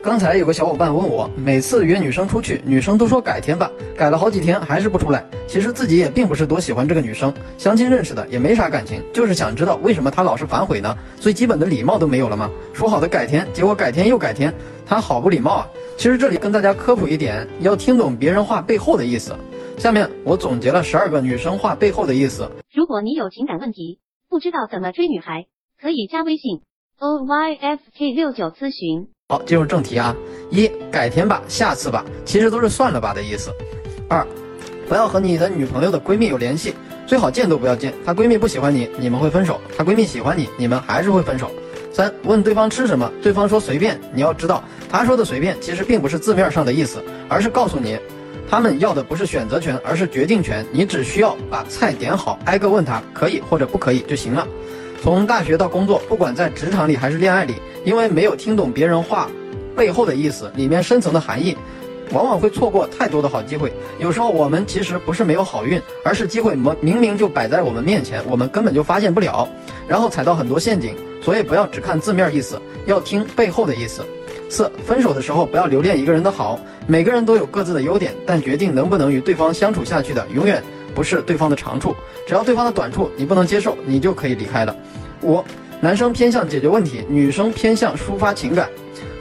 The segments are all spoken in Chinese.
刚才有个小伙伴问我，每次约女生出去，女生都说改天吧，改了好几天还是不出来。其实自己也并不是多喜欢这个女生，相亲认识的也没啥感情，就是想知道为什么她老是反悔呢？最基本的礼貌都没有了吗？说好的改天，结果改天又改天，她好不礼貌啊！其实这里跟大家科普一点，要听懂别人话背后的意思。下面我总结了十二个女生话背后的意思。如果你有情感问题，不知道怎么追女孩，可以加微信 o y f k 六九咨询。好，进入正题啊。一，改天吧，下次吧，其实都是算了吧的意思。二，不要和你的女朋友的闺蜜有联系，最好见都不要见。她闺蜜不喜欢你，你们会分手；她闺蜜喜欢你，你们还是会分手。三，问对方吃什么，对方说随便，你要知道，他说的随便其实并不是字面上的意思，而是告诉你，他们要的不是选择权，而是决定权。你只需要把菜点好，挨个问他可以或者不可以就行了。从大学到工作，不管在职场里还是恋爱里，因为没有听懂别人话背后的意思，里面深层的含义，往往会错过太多的好机会。有时候我们其实不是没有好运，而是机会明明明就摆在我们面前，我们根本就发现不了，然后踩到很多陷阱。所以不要只看字面意思，要听背后的意思。四，分手的时候不要留恋一个人的好，每个人都有各自的优点，但决定能不能与对方相处下去的，永远。不是对方的长处，只要对方的短处你不能接受，你就可以离开了。五，男生偏向解决问题，女生偏向抒发情感、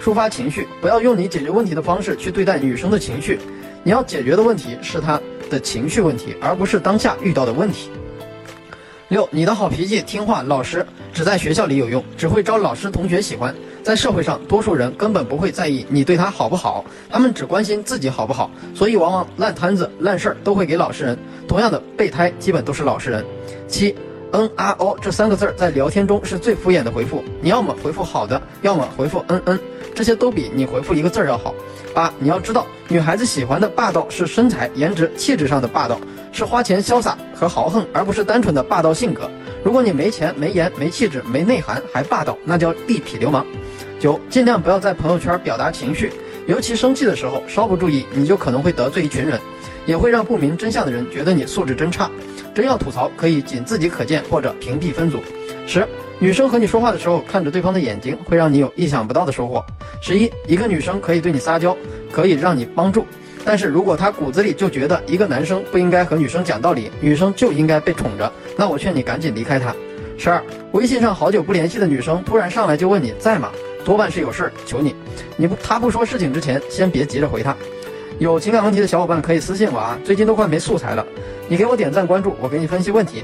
抒发情绪。不要用你解决问题的方式去对待女生的情绪，你要解决的问题是她的情绪问题，而不是当下遇到的问题。六，你的好脾气、听话、老实，只在学校里有用，只会招老师同学喜欢。在社会上，多数人根本不会在意你对他好不好，他们只关心自己好不好，所以往往烂摊子、烂事儿都会给老实人。同样的，备胎基本都是老实人。七，嗯啊哦这三个字儿在聊天中是最敷衍的回复，你要么回复好的，要么回复嗯嗯，这些都比你回复一个字儿要好。八，你要知道，女孩子喜欢的霸道是身材、颜值、气质上的霸道，是花钱潇洒和豪横，而不是单纯的霸道性格。如果你没钱、没颜、没气质、没内涵还霸道，那叫地痞流氓。九，尽量不要在朋友圈表达情绪，尤其生气的时候，稍不注意，你就可能会得罪一群人，也会让不明真相的人觉得你素质真差。真要吐槽，可以仅自己可见或者屏蔽分组。十，女生和你说话的时候，看着对方的眼睛，会让你有意想不到的收获。十一，一个女生可以对你撒娇，可以让你帮助，但是如果他骨子里就觉得一个男生不应该和女生讲道理，女生就应该被宠着，那我劝你赶紧离开他。十二，微信上好久不联系的女生突然上来就问你在吗？多半是有事儿求你，你不他不说事情之前，先别急着回他。有情感问题的小伙伴可以私信我啊，最近都快没素材了，你给我点赞关注，我给你分析问题。